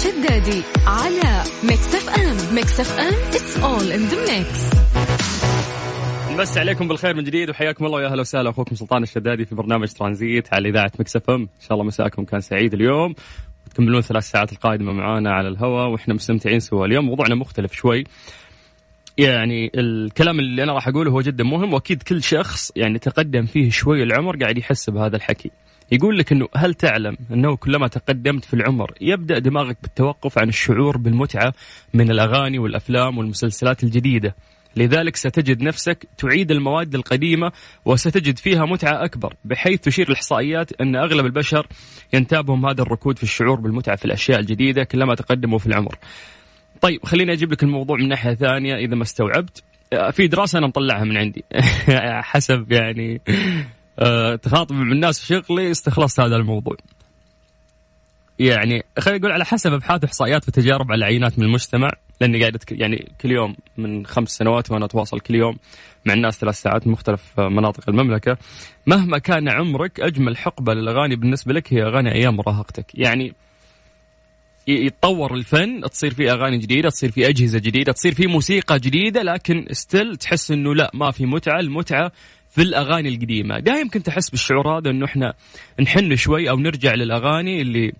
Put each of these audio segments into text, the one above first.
الشدادي على Mix FM Mix FM it's all in the mix نمسي عليكم بالخير من جديد وحياكم الله ويا أهلا وسهلا. أخوكم سلطان الشدادي في برنامج ترانزيت على إذاعة Mix FM إن شاء الله مساءكم كان سعيد اليوم. تكملون ثلاث ساعات القادمة معانا على الهواء وإحنا مستمتعين سوا. اليوم موضوعنا مختلف شوي. يعني الكلام اللي أنا راح أقوله هو جدا مهم وأكيد كل شخص يعني تقدم فيه شوي العمر قاعد يحس بهذا الحكي. يقول لك إنه هل تعلم أنه كلما تقدمت في العمر يبدأ دماغك بالتوقف عن الشعور بالمتعة من الأغاني والأفلام والمسلسلات الجديدة؟ لذلك ستجد نفسك تعيد المواد القديمة وستجد فيها متعة أكبر بحيث تشير الإحصائيات أن أغلب البشر ينتابهم هذا الركود في الشعور بالمتعة في الأشياء الجديدة كلما تقدموا في العمر. طيب خليني أجيب لك الموضوع من ناحية ثانية إذا ما استوعبت. في دراسة أنا مطلعها من عندي. حسب يعني آه، تخاطب مع الناس في شغلي استخلصت هذا الموضوع. يعني خلينا نقول على حسب أبحاث وإحصائيات وتجارب على عينات من المجتمع لأني قاعد يعني كل يوم من خمس سنوات وأنا أتواصل كل يوم مع الناس ثلاث ساعات من مختلف مناطق المملكة. مهما كان عمرك أجمل حقبة للأغاني بالنسبة لك هي أغاني أيام مراهقتك. يعني يتطور الفن تصير في أغاني جديدة تصير في أجهزة جديدة تصير في موسيقى جديدة لكن ستيل تحس إنه لا ما في متعة. المتعة في الأغاني القديمة. دائما كنت أحس بالشعور هذا إنه إحنا نحن شوي أو نرجع للأغاني اللي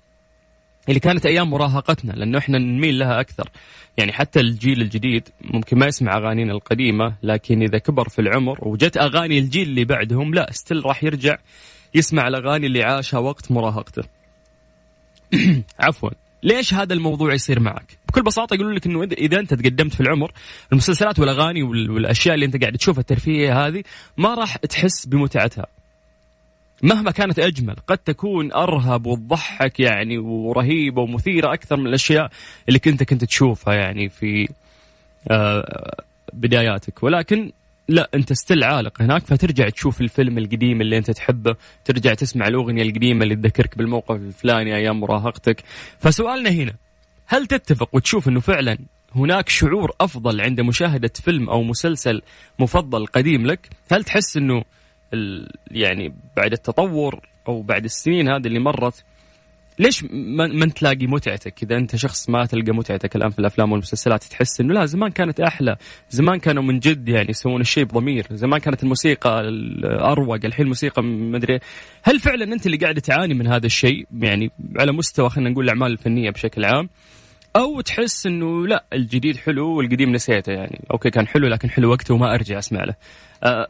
اللي كانت أيام مراهقتنا لأنه إحنا نميل لها أكثر. يعني حتى الجيل الجديد ممكن ما يسمع أغانينا القديمة لكن إذا كبر في العمر وجت أغاني الجيل اللي بعدهم لا ستيل راح يرجع يسمع الأغاني اللي عاشها وقت مراهقته. عفوا. ليش هذا الموضوع يصير معك؟ بكل بساطة يقولون لك إنه اذا أنت تقدمت في العمر المسلسلات والأغاني والأشياء اللي أنت قاعد تشوفها الترفيهية هذه ما راح تحس بمتعتها. مهما كانت أجمل قد تكون أرهب وتضحك يعني ورهيبة ومثيرة أكثر من الأشياء اللي كنت كنت تشوفها يعني في آه، بداياتك ولكن لا أنت ستيل عالق هناك فترجع تشوف الفيلم القديم اللي أنت تحبه ترجع تسمع الأغنية القديمة اللي تذكرك بالموقف الفلاني أيام مراهقتك فسؤالنا هنا هل تتفق وتشوف إنه فعلا هناك شعور أفضل عند مشاهدة فيلم أو مسلسل مفضل قديم لك؟ هل تحس إنه يعني بعد التطور أو بعد السنين هذه اللي مرت ليش ما تلاقي متعتك؟ إذا أنت شخص ما تلقى متعتك الآن في الأفلام والمسلسلات تحس إنه لا زمان كانت أحلى. زمان كانوا من جد يعني يسوون الشيء بضمير. زمان كانت الموسيقى اروق الحين الموسيقى ما أدري. هل فعلا أنت اللي قاعد تعاني من هذا الشيء؟ يعني على مستوى خلينا نقول الأعمال الفنية بشكل عام. أو تحس إنه لا الجديد حلو والقديم نسيته يعني. أوكي كان حلو لكن حلو وقته وما أرجع أسمع له. أه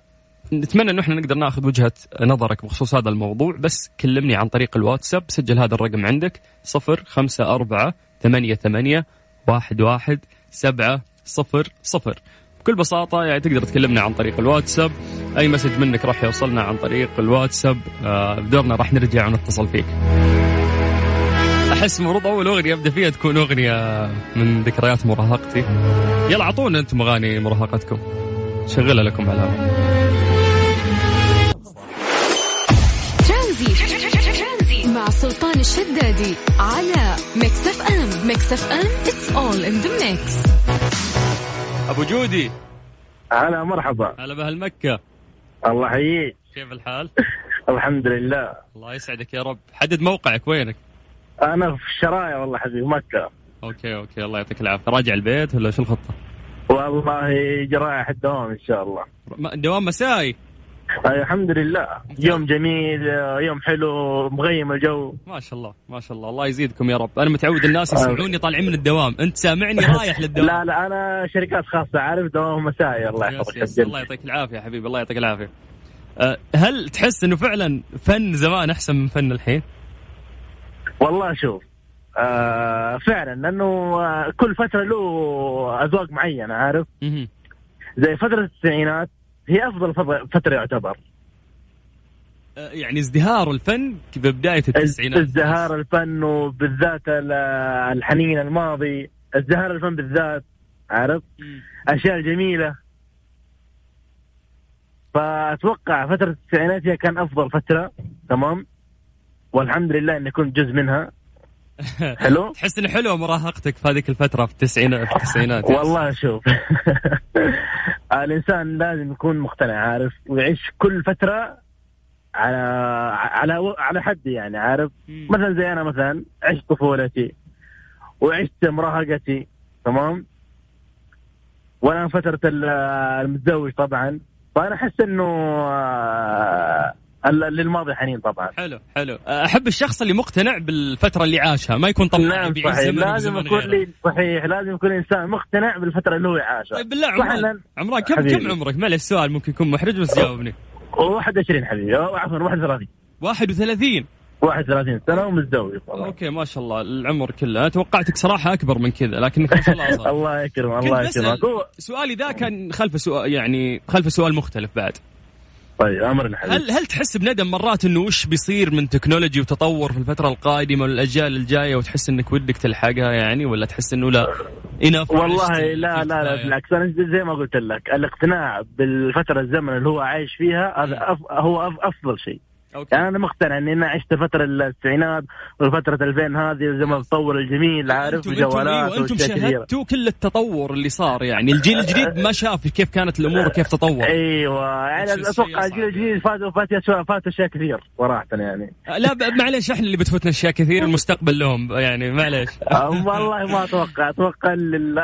نتمنى إنه إحنا نقدر ناخذ وجهة نظرك بخصوص هذا الموضوع بس كلمني عن طريق الواتساب سجل هذا الرقم عندك صفر خمسة أربعة ثمانية ثمانية واحد واحد سبعة صفر صفر. بكل بساطة يعني تقدر تكلمنا عن طريق الواتساب. أي message منك راح يوصلنا عن طريق الواتساب. آه بدورنا راح نرجع ونتصل فيك. أحس المفروض أول أغنية أبدأ فيها تكون أغنية من ذكريات مراهقتي. يلا أعطونا أنتم أغاني مراهقتكم. شغلها لكم على مع سلطان الشدادي على Mix FM Mix FM it's all in the mix أبو جودي. هلا مرحبا. هلا باهل مكة الله يحييك. كيف الحال؟ الحمد لله. الله يسعدك يا رب. حدد موقعك وينك؟ أنا في الشرايع والله حبيبي مكة okay okay الله يعطيك العافية. راجع البيت ولا شو الخطة؟ والله رايح الدوام إن شاء الله. دوام مسائي؟ الحمد لله. يوم جميل يوم حلو مغيم الجو. ما شاء الله ما شاء الله. الله يزيدكم يا رب. أنا متعود الناس يسمعوني طالعين من الدوام. أنت سامعني رايح للدوام؟ لا لا أنا شركات خاصة عارف دوام مسائي. الله يحفظك الله يعطيك العافية يا حبيبي الله يعطيك العافية. أه، هل تحس إنه فعلا فن زمان أحسن من فن الحين؟ والله شوف آه فعلا لأنه كل فترة له أذواق معينة عارف؟ زي فترة التسعينات هي أفضل فترة يعتبر. أه، يعني ازدهار الفن ببداية التسعينات. ازدهار الفن وبالذات الحنين الماضي ازدهار الفن بالذات عارف؟ أشياء جميلة. فأتوقع فترة التسعينات هي كان أفضل فترة تمام؟ والحمد لله اني كنت جزء منها. حلو تحس إنه حلوة مراهقتك في هذيك الفترة في التسعينات في التسعينات. والله شوف. الإنسان لازم يكون مقتنع عارف؟ ويعيش كل فترة على على على حد يعني عارف؟ مثلا زي أنا مثلا عشت طفولتي وعشت مراهقتي تمام؟ وأنا فترة المتزوج طبعا. فأنا أحس إنه آه، للماضي حنين طبعا. حلو حلو. أحب الشخص اللي مقتنع بالفترة اللي عاشها ما يكون طبعا نعم صحيح. لازم يكون لي صحيح لازم يكون إنسان مقتنع بالفترة اللي هو عاشها. طيب بالله عمران عمران كم حبيبي. كم عمرك؟ معلش السؤال ممكن يكون محرج بس جاوبني. 21 حبيبي. عفوا 31 31 31 سنة ومتزوج okay ما شاء الله العمر كله. أنا توقعتك صراحة أكبر من كذا لكنك ما شاء الله الله يكرمك الله يكرمك. سؤالي ذا كان خلف سؤال يعني خلف سؤال مختلف بعد. طيب أمر هل هل تحس بندم مرات إنه وش بيصير من technology وتطور في الفترة القادمة والأجيال الجاية وتحس إنك ودك تلحقها يعني ولا تحس إنه لا والله لا لا لا بالعكس أنا زي ما قلت لك الاقتناع بالفترة الزمن اللي هو عايش فيها هذا هو أفضل شيء. أوكي. يعني أنا مقتنع إني أنا عشت فترة التسعينات وفترة 2000 هذه زي ما التطور الجميل عارف؟ الجوالات أيوة، أنتم شاهدتوا كل التطور اللي صار يعني. الجيل الجديد ما شاف كيف كانت الأمور وكيف تطور. أيوه يعني أتوقع الجيل الجديد فات فات فات أشياء كثير صراحة يعني. لا معليش إحنا اللي بتفوتنا أشياء كثير المستقبل لهم يعني معليش. والله ما أتوقع. أتوقع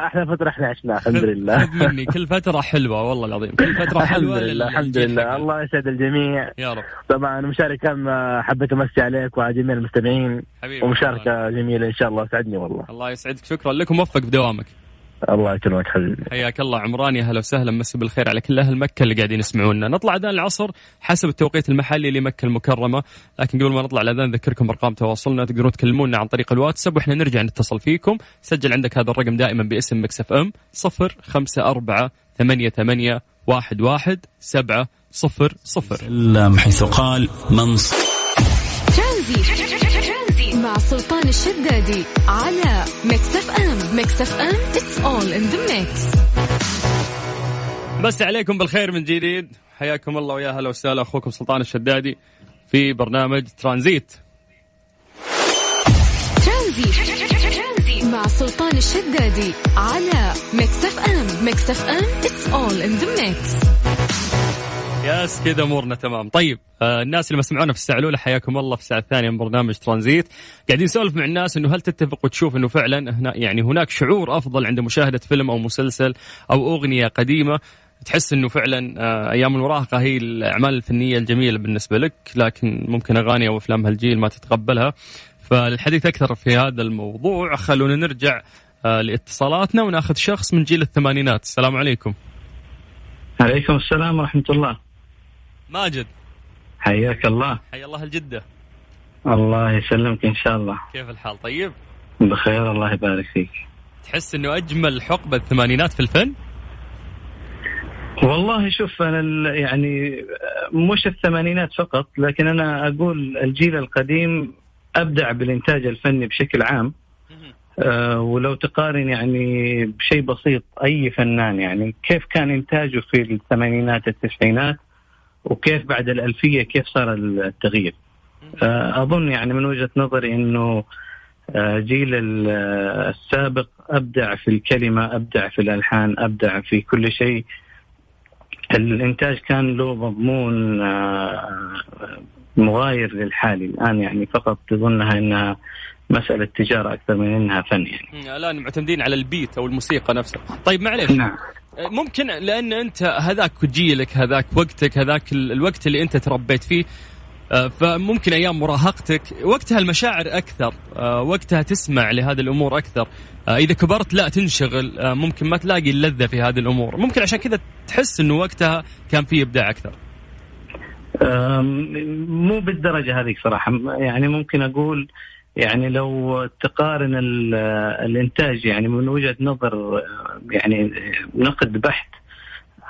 أحلى فترة إحنا عشناها الحمد لله. مني. كل فترة حلوة والله العظيم. كل فترة حلوة الحمد لله الحمد لله. الله يسعد الجميع. يا رب. طبعا مشاركة حبيت أمسي عليك وعلى جميع المستمعين ومشاركة جميلة إن شاء الله سعدني والله. الله يسعدك شكرا لك وموفق بدوامك. الله يكرمك حبيبي. حياك الله. عمران يا هلا وسهلا. مسي بالخير على كل أهل مكة اللي قاعدين يسمعونا. نطلع أذان العصر حسب التوقيت المحلي لمكة المكرمة. لكن قبل ما نطلع الأذان نذكركم ارقام تواصلنا. تقدرون تكلمونا عن طريق الواتساب وإحنا نرجع نتصل فيكم. سجل عندك هذا الرقم دائما باسم Mix FM صفر خمسة أربعة ثمانية ثمانية واحد واحد سبعة صفر صفر. حيث قال من مع سلطان الشدادي على Mix FM Mix FM it's all in the mix نمسي عليكم بالخير من جديد. حياكم الله ويا هلا وسهلا أخوكم سلطان الشدادي في برنامج ترانزيت. ترانزيت. مع سلطان الشدادي على Mix FM Mix FM it's all in the mix yes كذا أمورنا تمام. طيب آه الناس اللي ما سمعونا في الساعة الاولى حياكم الله في الساعة الثانية من برنامج ترانزيت. قاعدين نسولف مع الناس إنه هل تتفق وتشوف إنه فعلا هنا يعني هناك شعور أفضل عند مشاهدة فيلم أو مسلسل أو أغنية قديمة؟ تحس إنه فعلا آه أيام المراهقه هي الأعمال الفنية الجميلة بالنسبة لك لكن ممكن أغاني أو أفلام هالجيل ما تتقبلها. فالحديث أكثر في هذا الموضوع. خلونا نرجع آه لاتصالاتنا وناخذ شخص من جيل الثمانينات. السلام عليكم. عليكم السلام ورحمة الله. ماجد. حياك الله. حيا الله الجدة. الله يسلمك إن شاء الله. كيف الحال؟ طيب؟ بخير الله يبارك فيك. تحس إنه أجمل حقبة الثمانينات في الفن؟ والله شوف أنا يعني مش الثمانينات فقط لكن أنا أقول الجيل القديم أبدع بالإنتاج الفني بشكل عام. أه ولو تقارن يعني بشيء بسيط أي فنان يعني كيف كان إنتاجه في الثمانينات التسعينات؟ وكيف بعد الألفية كيف صار التغيير؟ أظن يعني من وجهة نظري أنه آه، جيل السابق أبدع في الكلمة أبدع في الألحان أبدع في كل شيء. الإنتاج كان له مضمون آه، مغاير للحالي. الآن يعني فقط تظنها أنها مسألة تجارة أكثر من أنها فن يعني. الآن معتمدين على البيت أو الموسيقى نفسها. طيب معلش نعم. ممكن لأن أنت هذاك جيلك هذاك وقتك هذاك الوقت اللي أنت تربيت فيه آه، فممكن أيام مراهقتك وقتها المشاعر أكثر آه، وقتها تسمع لهذه الأمور أكثر. إذا كبرت لا تنشغل ممكن ما تلاقي اللذه في هذه الأمور. ممكن عشان كذا تحس إنه وقتها كان في إبداع أكثر. مو بالدرجة هذه صراحة. يعني ممكن أقول يعني لو تقارن الإنتاج يعني من وجهة نظر يعني نقد بحت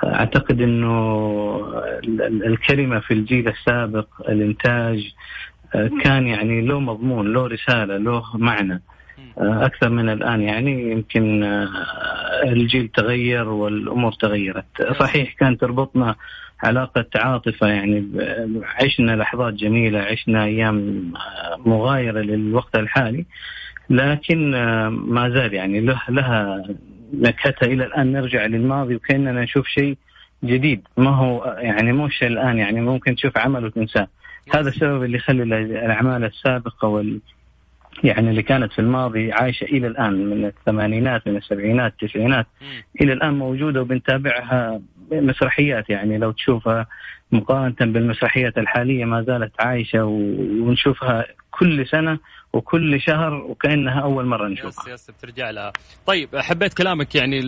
أعتقد إنه الكلمة في الجيل السابق الإنتاج كان يعني له مضمون له رسالة له معنى. أكثر من الآن يعني يمكن الجيل تغير والأمور تغيرت. صحيح كان تربطنا علاقة عاطفة يعني عشنا لحظات جميلة عشنا أيام مغايرة للوقت الحالي لكن ما زال يعني له لها نكهتها إلى الآن. نرجع للماضي وكأننا نشوف شيء جديد. ما هو يعني مو شيء الآن يعني ممكن تشوف عمل وتنساه. هذا السبب اللي يخلي الأعمال السابقة وال يعني اللي كانت في الماضي عايشة إلى الآن من الثمانينات من السبعينات التسعينات إلى الآن موجودة وبنتابعها مسرحيات يعني لو تشوفها مقارنة بالمسرحيات الحالية ما زالت عايشة ونشوفها كل سنة وكل شهر وكأنها أول مرة نشوفها. يس يس بترجع لها. طيب حبيت كلامك يعني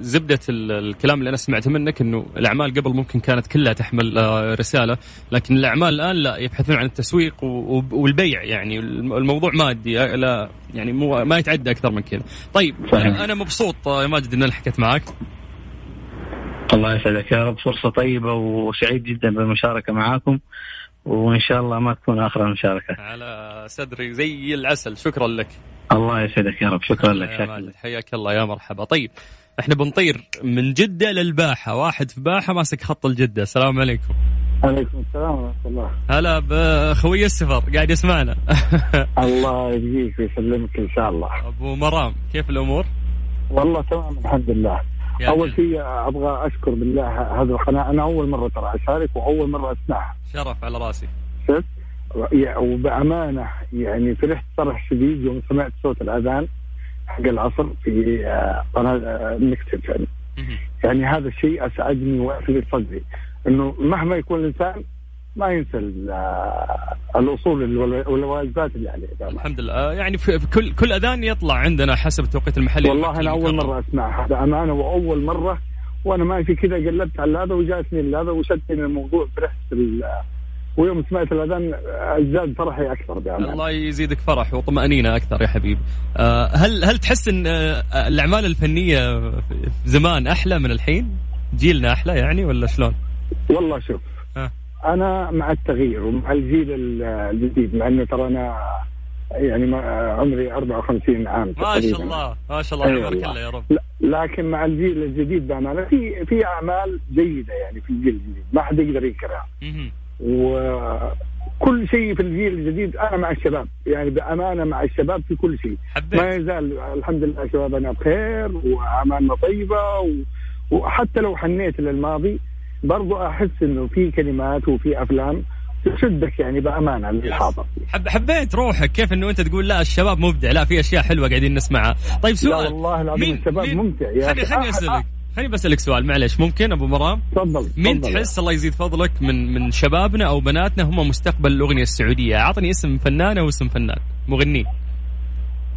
زبدة الكلام اللي أنا سمعته منك إنه الأعمال قبل ممكن كانت كلها تحمل آه، رسالة، لكن الأعمال الآن لا يبحثون عن التسويق والبيع يعني الموضوع مادي آه، لا يعني مو ما يتعدى أكثر من كذا. طيب صحيح. أنا مبسوط آه، يا ماجد ان أنا حكيت معك. الله يسعدك يا رب. فرصة طيبة وسعيد جدا بالمشاركة معاكم. وإن شاء الله ما تكون آخر مشاركه على صدري زي العسل. شكرا لك. الله يسعدك يا رب. شكرا لك. شكرا حياك الله. يا مرحبا. طيب إحنا بنطير من جدة للباحه واحد في باحة ماسك خط الجدة. السلام عليكم. عليكم السلام ورحمة الله. هلا بخوي السفر قاعد يسمعنا. الله يبقيك ويسلمك إن شاء الله. أبو مرام كيف الأمور؟ والله تمام الحمد لله. أول شيء أبغى أشكر بالله هذه القناة. أنا أول مرة ترى أشارك وأول مرة أسمعها. شرف على راسي. شفت؟ وبأمانة يعني فرحت فرح شديد يوم سمعت صوت الأذان حق العصر في آه، قناة آه، نكتب يعني. يعني هذا الشيء أسعدني واثري صدري إنه مهما يكون الإنسان ما ينسى الاصول والواجبات اللي عليه الحمد لله آه، يعني في كل كل أذان يطلع عندنا حسب التوقيت المحلي والله أنا أول مرة أسمع هذا أمانة وأول مرة وأنا ماشي كذا قلبت على هذا وجاتني هذا وشدني الموضوع فرحت ويوم سمعت الأذان أزداد فرحي أكثر بأمان. الله يزيدك فرح وطمأنينة أكثر يا حبيبي. آه، هل هل تحس إن آه، الأعمال الفنية زمان أحلى من الحين؟ جيلنا أحلى يعني ولا شلون؟ والله شوف أنا مع التغيير ومع الجيل الجديد مع إنه ترى أنا يعني عمري 54 عام ما شاء الله ما شاء الله عمرك الله يا رب. لكن مع الجيل الجديد بامانه في في أعمال جيدة يعني في الجيل الجديد ما حد يقدر ينكرها. وكل شيء في الجيل الجديد أنا مع الشباب يعني بأمانة مع الشباب في كل شيء. حبيت. ما يزال الحمد لله شبابنا بخير وأعمالنا طيبة و... وحتى لو حنيت للماضي برضو أحس إنه في كلمات وفي أفلام تشدك يعني بأمانة للحاضر. حب حبيت روحك كيف إنه أنت تقول لا الشباب مبدع لا في أشياء حلوة قاعدين نسمعها. طيب سؤال. لا والله العظيم مين الشباب مين ممتع يا خليني خليني أسألك خليني بسألك سؤال معلش ممكن؟ أبو مرام؟ تفضل مين تحس الله يزيد فضلك من من شبابنا أو بناتنا؟ هم مستقبل الأغنية السعودية. أعطني اسم فنان أو اسم فنان مغني.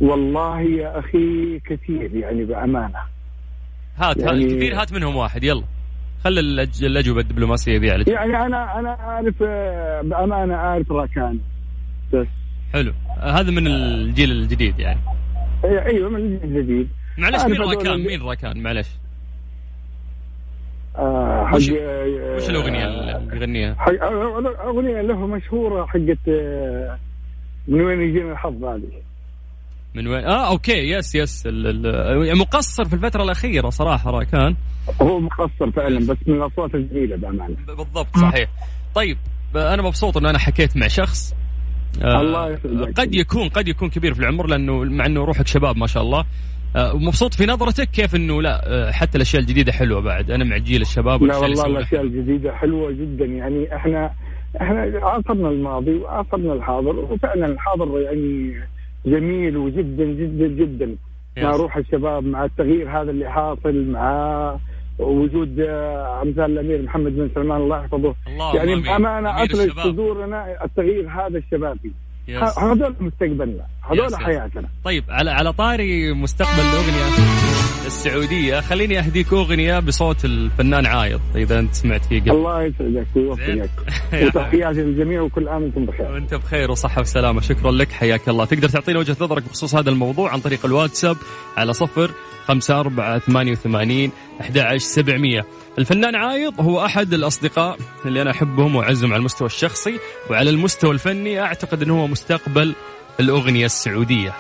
والله يا أخي كثير يعني بأمانة. هات يعني هات كثير هات منهم واحد يلا. خلي الأجوبة الدبلوماسية ذي عليك يعني أنا أنا أعرف بأمانة أعرف راكان. بس. حلو. هذا من الجيل الجديد يعني. إيوه من الجيل الجديد. معلش مين راكان؟ مين راكان؟ معلش. آه حق وش, وش الأغنية اللي يغنيها؟ أغنية له مشهورة حقت آه، من وين يجينا الحظ هذه؟ من وين؟ آه okay yes yes مقصر في الفترة الأخيرة صراحة راكان هو مقصر فعلا بس من الأصوات الجميلة بأمانة. بالضبط صحيح. طيب أنا مبسوط إنه أنا حكيت مع شخص. آه الله يسعدك قد يكون قد يكون كبير في العمر لأنه مع إنه روحك شباب ما شاء الله. آه ومبسوط في نظرتك كيف إنه لا آه حتى الأشياء الجديدة حلوة بعد. أنا مع جيل الشباب لا والله الأشياء الجديدة حلوة جدا. يعني إحنا إحنا عاصرنا الماضي وعاصرنا الحاضر وفعلا الحاضر يعني جميل وجدا جدا جدا. مع روح الشباب مع التغيير هذا اللي حاصل مع وجود آه، أمثال الأمير محمد بن سلمان الله يحفظه. الله يعني بأمانة اطلق صدورنا التغيير هذا الشبابي. هذول مستقبلنا هذول حياتنا. طيب على على طاري مستقبل الأغنية. السعودية. خليني أهديك أغنية بصوت الفنان عايض إذا أنت سمعت فيه قبل. الله يسعدك ويوفقك وتحياتي للجميع وكل عام وأنتم بخير. وأنت بخير وصحة وسلامة. شكرا لك. حياك الله. تقدر تعطينا وجهة نظرك بخصوص هذا الموضوع عن طريق الواتساب على صفر خمسة أربعة ثمانية وثمانين أحد عشر سبعمية. الفنان عايض هو أحد الأصدقاء اللي أنا أحبهم وأعزهم على المستوى الشخصي وعلى المستوى الفني. أعتقد أنه هو مستقبل الأغنية السعودية.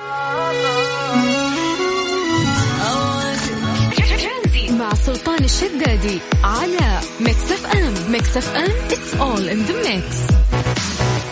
الشدادي على ميكس اف ام ميكس اف ام it's all in the mix.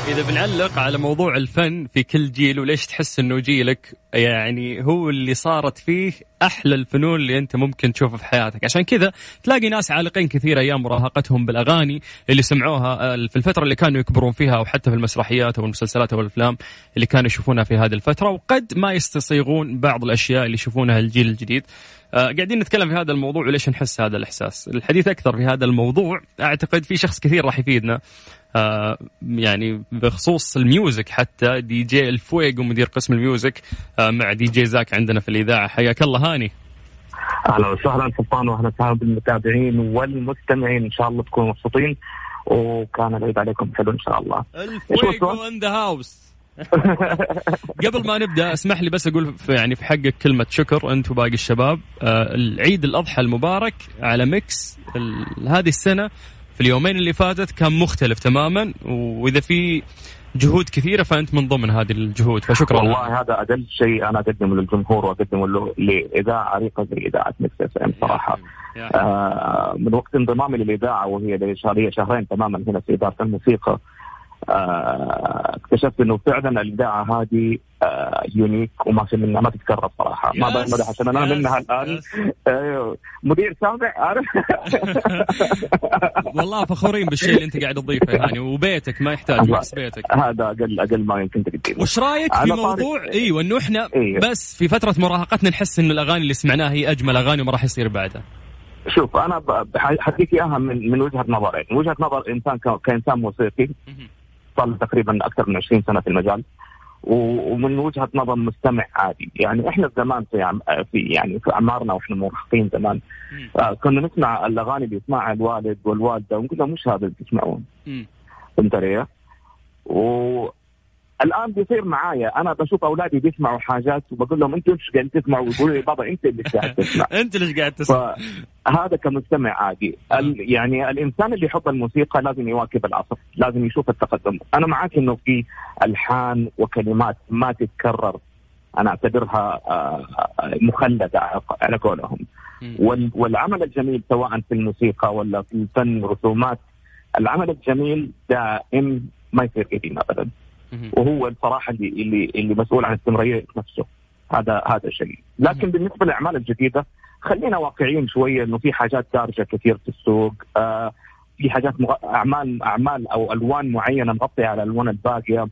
إذا بنعلق على موضوع الفن في كل جيل وليش تحس إنه جيلك يعني هو اللي صارت فيه أحلى الفنون اللي أنت ممكن تشوفها في حياتك؟ عشان كذا تلاقي ناس عالقين كثير أيام مراهقتهم بالأغاني اللي سمعوها آه، في الفترة اللي كانوا يكبرون فيها أو حتى في المسرحيات أو المسلسلات أو الأفلام اللي كانوا يشوفونها في هذه الفترة. وقد ما يستصيغون بعض الأشياء اللي يشوفونها الجيل الجديد. قاعدين نتكلم في هذا الموضوع وليش نحس هذا الإحساس. الحديث أكثر في هذا الموضوع أعتقد في شخص كثير راح يفيدنا. آه يعني بخصوص ال music حتى دي جي الفويق ومدير قسم ال music آه مع دي جي زاك عندنا في الإذاعة. حياك الله هاني. أهلا وسهلا سلطان وأهلا وسهلا بالمتابعين والمستمعين. إن شاء الله تكونوا مبسوطين وكان العيد عليكم حلو إن شاء الله. الفويق in the house قبل ما نبدأ اسمح لي بس أقول في يعني في حقك كلمة شكر أنت وباقي الشباب. آه العيد الأضحى المبارك على ميكس هذه السنة في اليومين اللي فاتت كان مختلف تماما وإذا في جهود كثيرة فأنت من ضمن هذه الجهود فشكرا. والله هذا أقل شيء أنا أقدمه للجمهور وأقدمه له لإذاعة عريقة زي إذاعة مكس إف إم صراحة. آه من وقت انضمامي للإذاعة وهي شهرين تماما هنا في إدارة الموسيقى. آه، اكتشفت إنه فعلا الاذاعه هذه آه unique وما في منها ما تتكرر صراحة. ما بمدح عشان أنا منها الآن. آه مدير سامع؟ عارف؟ والله فخورين بالشيء اللي أنت قاعد تضيفه يعني وبيتك ما يحتاج بس بيتك. هذا أقل أقل ما يمكن تقدمه وش رأيك في موضوع؟ إيوه إنه إحنا أيوه. بس في فترة مراهقتنا نحس إنه الأغاني اللي سمعناها هي أجمل أغاني وما راح يصير بعدها. شوف أنا حديك اياها من من وجهة نظرين، وجهة نظر إنسان كإنسان موسيقي. صار تقريبا أكثر من 20 سنة في المجال. ومن وجهة نظر مستمع عادي. يعني إحنا زمان في في يعني في أعمارنا وإحنا مراهقين زمان آه كنا نسمع الأغاني اللي يسمعها الوالد والوالدة ونقول لهم مش هذا اللي تسمعون. فهمت علي؟ و الآن بيصير معايا. أنا بشوف أولادي بيسمعوا حاجات وبقول لهم أنتم إيش قاعد تسمعوا؟ ويقولوا لي بابا أنت اللي قاعد تسمع؟ أنت اللي قاعد تسمع؟ هذا كمستمع عادي. ال يعني الإنسان اللي يحب الموسيقى لازم يواكب العصر لازم يشوف التقدم. أنا معك إنه في ألحان وكلمات ما تتكرر. أنا أعتبرها آه، مخلدة على قولهم. والعمل الجميل سواء في الموسيقى ولا في الفن رسومات العمل الجميل دائم ما يصير قديم ابدا. وهو الصراحه اللي اللي اللي مسؤول عن استمراريه نفسه. هذا هذا شيء لكن بالنسبة للأعمال الجديدة خلينا واقعيين شوية إنه في حاجات دارجة كثير في السوق. آه في حاجات مغ... اعمال أعمال أو ألوان معينة مغطية على الالوان الباقية.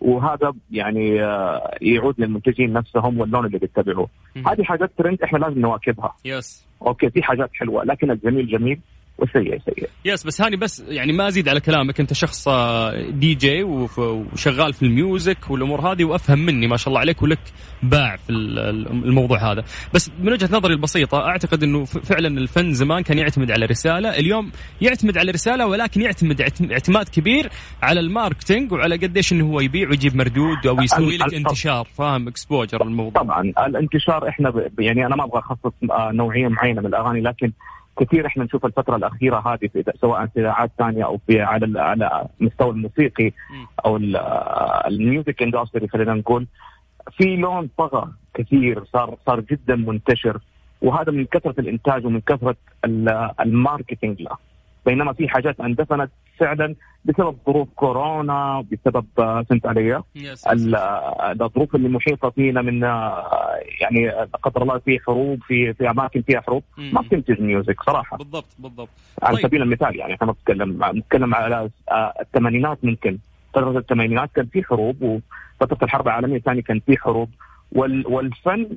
وهذا يعني آه يعود للمنتجين نفسهم واللون اللي بيتبعوه. هذه حاجات ترند إحنا لازم نواكبها. yes okay في حاجات حلوة لكن الجميل جميل. والسيء سيء yes بس هاني بس يعني ما أزيد على كلامك. أنت شخص D آه، J وشغال في ال music والأمور هذه وأفهم مني ما شاء الله عليك ولك باع في الموضوع هذا. بس من وجهة نظري البسيطة أعتقد إنه فعلا الفن زمان كان يعتمد على رسالة. اليوم يعتمد على رسالة ولكن يعتمد اعتماد كبير على ال marketing وعلى قديش إنه هو يبيع ويجيب مردود أو يسوي لك انتشار. فاهم؟ exposure الموضوع. طبعا الانتشار إحنا يعني أنا ما أبغى أخصص آه، نوعية معينة من الأغاني لكن كثير إحنا نشوف الفترة الأخيرة هذه في سواء في إذاعات ثانية أو في على على المستوى الموسيقي أو ال music industry خلينا نقول. في لون طغى كثير صار صار جدا منتشر وهذا من كثرة الإنتاج ومن كثرة ال marketing له. بينما في حاجات اندفنت فعلا بسبب ظروف كورونا بسبب فهمت علي؟ الظروف اللي محيطة فينا من يعني قدر الله في حروب في في أماكن فيها حروب. ما بتنتج music صراحة. بالضبط بالضبط. على طيب. سبيل المثال يعني إحنا نتكلم نتكلم على الثمانينات ممكن. فترة الثمانينات كان في حروب وفتره الحرب العالمية الثانية كان في حروب. والفن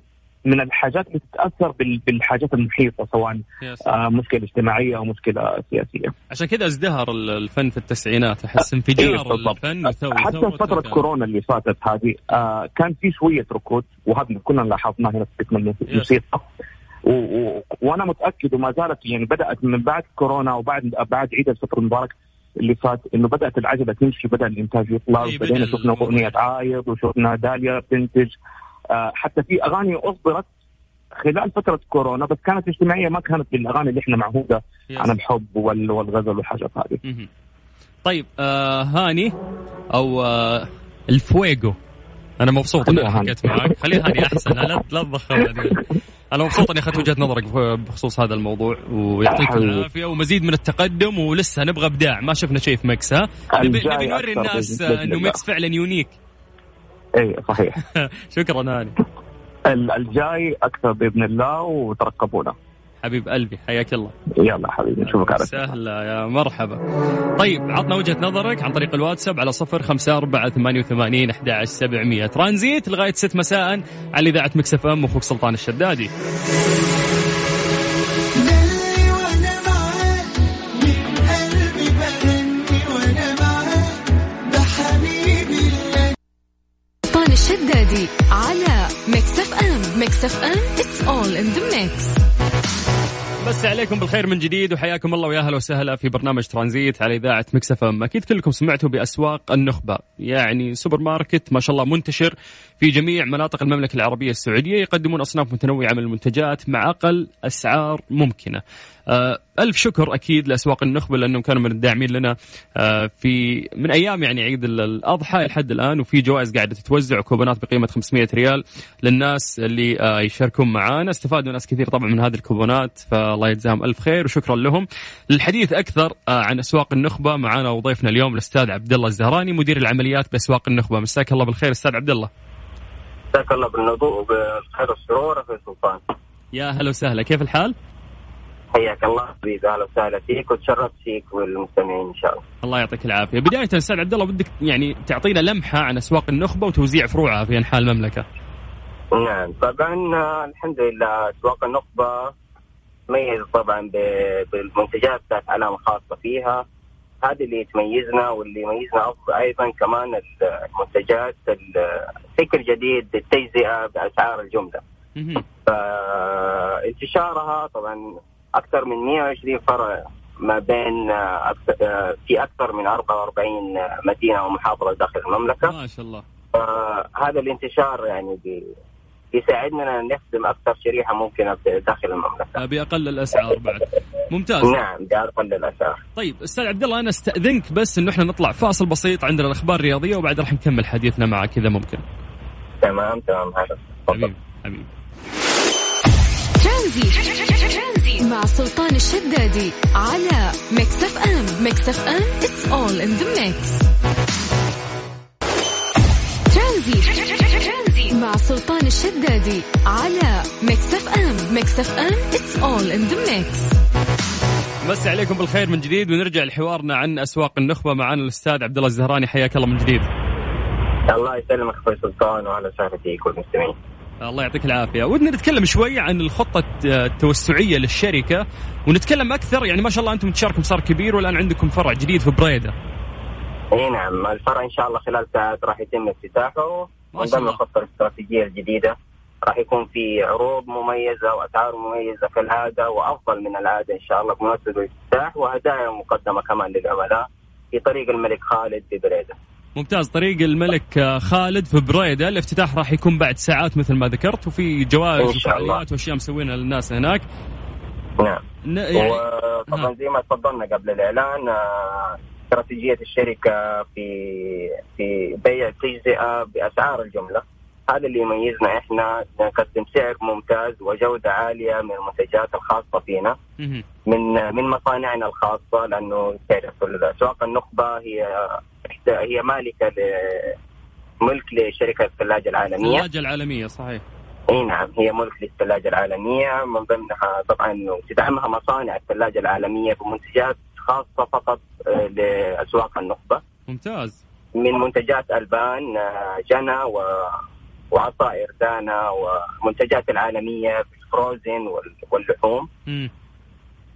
من الحاجات اللي تتأثر بالحاجات المحيطة سواء آه مشكلة اجتماعية أو مشكلة سياسية. عشان كذا ازدهر الفن في التسعينات. أحس انفجار إيه الفن حتى فترة كورونا اللي فاتت هذه آه كان في شوية ركود وهذا كلنا لاحظناه هنا في الموسيقى. و... و... وأنا متأكد وما زالت يعني بدأت من بعد كورونا وبعد بعد عيد الفطر المبارك اللي فات إنه بدأت العجلة تمشي بدأ الإنتاج يطلع إيه، بدينا شفنا أغنية عايض وشفنا داليا تنتج حتى في أغاني أصدرت خلال فترة كورونا بس كانت اجتماعية ما كانت بالاغاني اللي إحنا معهودة عن الحب والغزل والحاجات هذه. طيب آه هاني أو آه الفويق. أنا مبسوط إني حكيت معك. خليها هاني أحسن. لا تضخم أنا مبسوط إني أخذت وجهة نظرك بخصوص هذا الموضوع ويعطيك العافية ومزيد من التقدم ولسه نبغى إبداع. ما شفنا شيء في مكس ها؟ نبي, نبي نوري الناس إنه مكس فعلا unique. اي صحيح. شكرا هاني الجاي أكثر بإذن الله وترقبونا. حبيب قلبي حياك الله. يلا حبيبي نشوفك على سهلة يا مرحبا. طيب عطنا وجهة نظرك عن طريق الواتساب على صفر خمسة أربعة ثمانية وثمانين أحد سبعمية. ترانزيت لغاية ست مساء على إذاعة مكس اف ام أخوك سلطان الشدادي. ميكس اف ام it's all in the mix. مسي عليكم بالخير من جديد وحياكم الله ويا أهلا وسهلا في برنامج ترانزيت على إذاعة مكس اف ام أكيد كلكم سمعتوا بأسواق النخبة. يعني سوبر ماركت ما شاء الله منتشر. في جميع مناطق المملكة العربية السعودية يقدمون أصناف متنوعة من المنتجات مع أقل أسعار ممكنة. آه، ألف شكر أكيد لأسواق النخبة لأنهم كانوا من الداعمين لنا آه، في من أيام يعني عيد الأضحى لحد الآن وفي جوائز قاعدة تتوزع وكوبونات بقيمة 500 ريال للناس اللي آه، يشاركون معانا. استفادوا ناس كثير طبعا من هذه الكوبونات فالله يجزاهم ألف خير وشكرا لهم. للحديث أكثر عن أسواق النخبة. معانا وضيفنا اليوم الأستاذ عبد الله الزهراني مدير العمليات بأسواق النخبة. مساك الله بالخير أستاذ عبد الله. مساك الله بالنضوء وبالخير والسرور في سلطان يا هلا وسهلا كيف الحال؟ حياك الله حبيبي أهلا وسهلا فيك وتشرفت فيك والمستمعين إن شاء الله. الله يعطيك العافية، بداية أستاذ عبد الله بدك يعني تعطينا لمحة عن أسواق النخبة وتوزيع فروعها في أنحاء المملكة. نعم طبعا الحمد لله أسواق النخبة تميز طبعا بالمنتجات ذات علامه خاصة فيها هذا اللي تميزنا واللي يميزنا أيضا كمان المنتجات الفكر جديد التجزئة بأسعار الجملة. فانتشارها طبعا أكثر من 120 فرع ما بين أكثر في أكثر من 44 مدينة ومحافظة داخل المملكة. ما شاء الله. هذا الانتشار يعني يساعدنا نخدم أكثر شريحة ممكنة داخل المملكة. بأقل الأسعار بعد. ممتاز. نعم بأقل الأسعار. طيب أستاذ عبد الله أنا أستأذنك بس انه إحنا نطلع فاصل بسيط عندنا الأخبار الرياضية وبعد راح نكمل حديثنا معك إذا ممكن. تمام تمام هذا حبيبي حبيبي. ترانزيت. مع سلطان الشدادي على ميكس اف ام ميكس اف ام it's all in the mix. ترانزيت. مع سلطان الشدادي على ميكس اف ام ميكس اف ام it's all in the mix. مسي عليكم بالخير من جديد ونرجع لحوارنا عن أسواق النخبة معنا الأستاذ عبد الله الزهراني. حياك الله من جديد. الله يسلمك أخوي سلطان وأهلا وسهلا فيك والمستمعين. الله يعطيك العافية. ودنا نتكلم شوي عن الخطة التوسعية للشركة ونتكلم أكثر يعني ما شاء الله انتشاركم صار كبير والآن عندكم فرع جديد في بريدة. إي نعم الفرع إن شاء الله خلال ساعات راح يتم افتتاحه. من ضمن الخطه الاستراتيجية الجديدة راح يكون في عروض مميزة وأسعار مميزة كالعاده وأفضل من العادة إن شاء الله بمناسبة الافتتاح وهدايا مقدمة كمان للعملاء في طريق الملك خالد في بريدة. ممتاز. طريق الملك خالد في بريدة. الافتتاح راح يكون بعد ساعات مثل ما ذكرت وفي جوائز وفعاليات وأشياء مسوينها للناس هناك. نعم. يعني... وطبعا زي ما تفضلنا قبل الإعلان آه، استراتيجية الشركة في في بيع تجزئه بأسعار الجملة. هذا اللي يميزنا إحنا نقدم سعر ممتاز وجودة عالية من المنتجات الخاصة فينا من من مصانعنا الخاصة لأنه تعرف اسواق النخبة هي هي مالكة ملك لشركة الثلاجة العالمية. الثلاجة العالمية صحيح. إي نعم هي ملك للثلاجة العالمية. من ضمنها طبعا تدعمها مصانع الثلاجة العالمية بمنتجات خاصة فقط آه، لأسواق النخبة ممتاز من منتجات ألبان آه، جنى و وعصائر دانا ومنتجات العالمية الفروزن واللحوم م.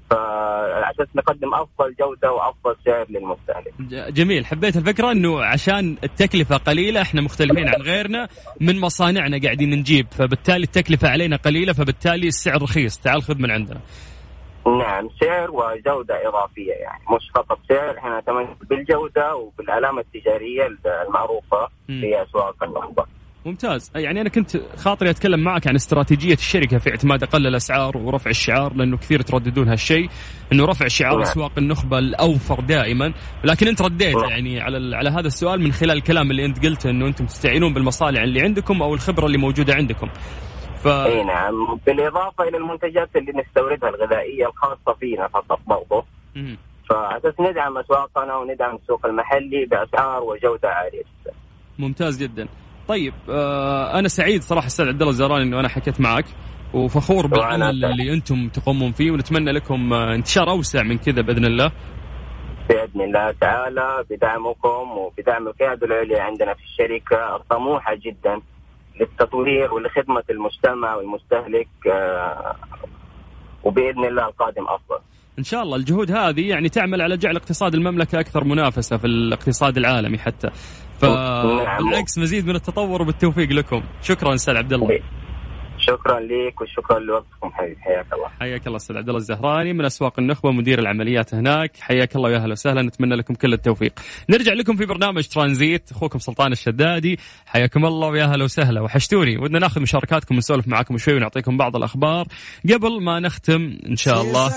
فعلى أساس نقدم أفضل جودة وأفضل سعر للمستهلك. جميل، حبيت الفكرة إنه عشان التكلفة قليلة إحنا مختلفين عن غيرنا من مصانعنا قاعدين نجيب فبالتالي التكلفة علينا قليلة فبالتالي السعر رخيص، تعال خذ من عندنا. نعم سعر وجودة إضافية يعني مش فقط سعر إحنا نتميز بالجودة وبالعلامه التجارية المعروفة في أسواق النخبه. ممتاز يعني أنا كنت خاطري أتكلم معك عن استراتيجية الشركة في اعتماد أقل الأسعار ورفع الشعار لأنه كثير ترددون هالشيء إنه رفع شعار نعم. أسواق النخبة الأوفر دائما لكن أنت رديت نعم. يعني على على هذا السؤال من خلال الكلام اللي أنت قلته إنه أنتم تستعينون بالمصانع اللي عندكم أو الخبرة اللي موجودة عندكم ف... إي نعم بالإضافة إلى المنتجات اللي نستوردها الغذائية الخاصة فينا فقط برضه فاساس ندعم أسواقنا وندعم السوق المحلي بأسعار وجودة عالية جدا. ممتاز جدا. طيب آه أنا سعيد صراحة أستاذ عبد الله الزهراني إنه أنا حكيت معك وفخور بالعمل اللي أنتم تقومون فيه ونتمنى لكم آه، انتشار أوسع من كذا بإذن الله. بإذن الله تعالى بدعمكم وبدعم القيادة العليا عندنا في الشركة الطموحه جدا للتطوير ولخدمة المجتمع والمستهلك آه، وبإذن الله القادم أفضل. إن شاء الله الجهود هذه يعني تعمل على جعل اقتصاد المملكة أكثر منافسة في الاقتصاد العالمي حتى. فبالعكس مزيد من التطور وبالتوفيق لكم. شكرا أستاذ عبد الله. شكرا لك وشكرا لوقتكم حبيبي. حياك الله. حياك الله أستاذ عبد الله الزهراني من أسواق النخبة مدير العمليات هناك. حياك الله ويا أهلا وسهلا نتمنى لكم كل التوفيق. نرجع لكم في برنامج ترانزيت. أخوكم سلطان الشدادي حياكم الله ويا أهلا وسهلا. وحشتوني. ودنا ناخذ مشاركاتكم ونسولف معاكم شوي ونعطيكم بعض الأخبار. قبل ما نختم إن شاء الله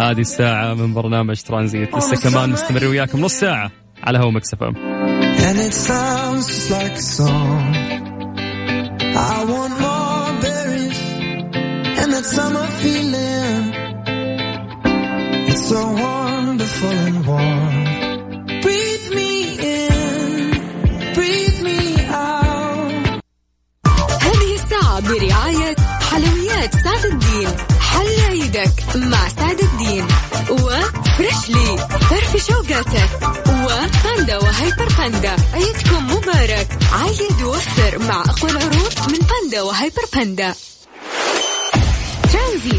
هذه الساعة من برنامج ترانزيت. لسه كمان مستمر وياكم نص ساعة على هو مكسف ام. I want more so wonderful and warm. Breathe me in, breathe me out. هذه الساعة برعاية حلويات سعد الدين حل عيدك مع سعد الدين وفريشلي فرف شوقاتك وباندا وهيبر باندا. عيدكم مبارك. عيد ووفر مع أقوى العروض من باندا وهيبر باندا. ترانزيت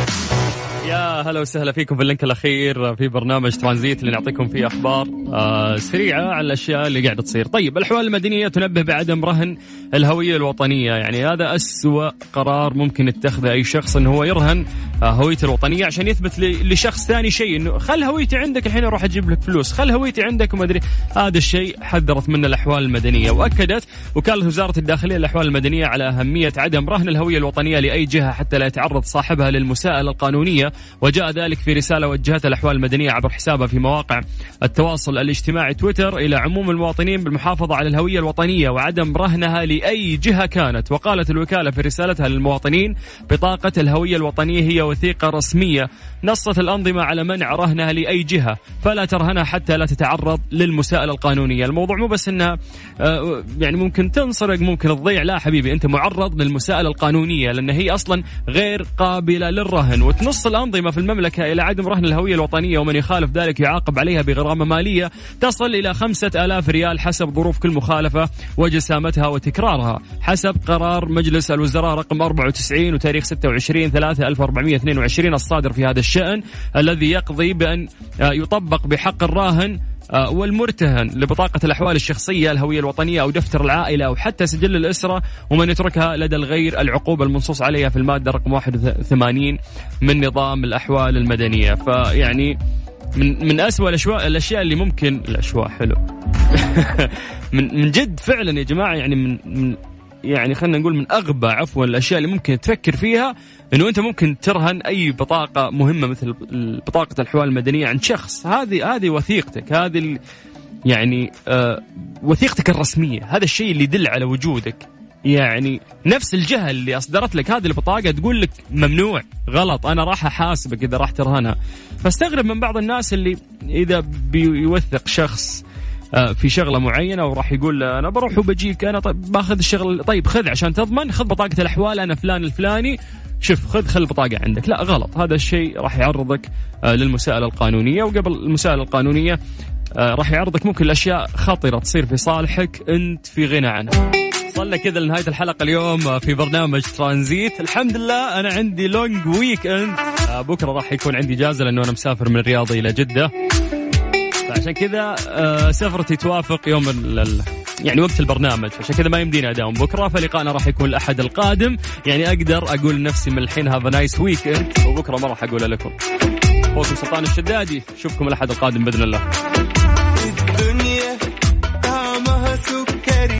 يا هلا وسهلا فيكم في ال link الأخير في برنامج ترانزيت اللي نعطيكم فيه أخبار آه سريعة على الأشياء اللي قاعدة تصير. طيب الأحوال المدنية تنبه بعدم رهن الهوية الوطنية، يعني هذا أسوأ قرار ممكن يتخذه أي شخص انه هو يرهن آه هويته الوطنية عشان يثبت لشخص ثاني شيء إنه خل هويتي عندك الحين أروح أجيب لك فلوس، خل هويتي عندك وما أدري. هذا الشيء حذرت منه الأحوال المدنية وأكدت وكالة وزارة الداخلية الأحوال المدنية على أهمية عدم رهن الهوية الوطنية لأي جهة حتى لا يتعرض صاحبها للمساءلة القانونية. وجاء ذلك في رسالة وجهتها الأحوال المدنية عبر حسابها في مواقع التواصل الاجتماعي تويتر إلى عموم المواطنين بالمحافظة على الهوية الوطنية وعدم رهنها لأي جهة كانت. وقالت الوكالة في رسالتها للمواطنين بطاقة الهوية الوطنية هي وثيقة رسمية نصت الأنظمة على منع رهنها لأي جهة فلا ترهنها حتى لا تتعرض للمساءلة القانونية. الموضوع مو بس أنها آه، يعني ممكن تنسرق ممكن تضيع. لا حبيبي أنت معرض للمساءلة القانونية لأن هي أصلا غير قابلة للرهن. وتنص الأنظمة في المملكة إلى عدم رهن الهوية الوطنية ومن يخالف ذلك يعاقب عليها بغرامة مالية تصل إلى خمسة آلاف ريال حسب ظروف كل مخالفة وجسامتها وتكرارها. حسب قرار مجلس الوزراء رقم 94 وتاريخ 26 3 1422 الصادر في هذا الشأن الذي يقضي بأن آه، يطبق بحق الراهن والمرتهن لبطاقة الأحوال الشخصية الهوية الوطنية أو دفتر العائلة أو حتى سجل الأسرة ومن يتركها لدى الغير العقوبة المنصوص عليها في المادة رقم 81 من نظام الأحوال المدنية. فيعني من من اسوء الاشواء الأشياء اللي ممكن الأشواء حلو. من من جد فعلا يا جماعة يعني من, من يعني خلينا نقول من أغبى عفوا الأشياء اللي ممكن تفكر فيها إنه أنت ممكن ترهن أي بطاقة مهمة مثل بطاقة الحوال المدنيه عند شخص. هذه هذه وثيقتك هذه يعني آه وثيقتك الرسمية. هذا الشيء اللي يدل على وجودك. يعني نفس الجهة اللي أصدرت لك هذه البطاقة تقول لك ممنوع غلط أنا راح أحاسبك إذا راح ترهنها. فاستغرب من بعض الناس اللي إذا بيوثق شخص في شغلة معينة وراح يقول أنا بروح وبجيك أنا طيب باخذ الشغل طيب خذ عشان تضمن خذ بطاقة الأحوال أنا فلان الفلاني شوف خذ خل البطاقه عندك. لا غلط هذا الشيء راح يعرضك آه، للمساءلة القانونية وقبل المساءلة القانونية آه، راح يعرضك ممكن الاشياء خطرة تصير في صالحك أنت في غنى عنها وصلنا كذا لنهاية الحلقة اليوم في برنامج ترانزيت. الحمد لله أنا عندي long weekend بكرة راح يكون عندي إجازة لأنه أنا مسافر من الرياض إلى جدة. فعشان كذا آه، سفرتي توافق يوم يعني وقت البرنامج. عشان كذا ما يمديني أداوم. بكرة فلقاءنا راح يكون الأحد القادم. يعني أقدر أقول لنفسي من الحين هذا نايس ويك وبكرة ما راح أقول لكم. اخوكم سلطان الشدادي. أشوفكم الأحد القادم بإذن الله.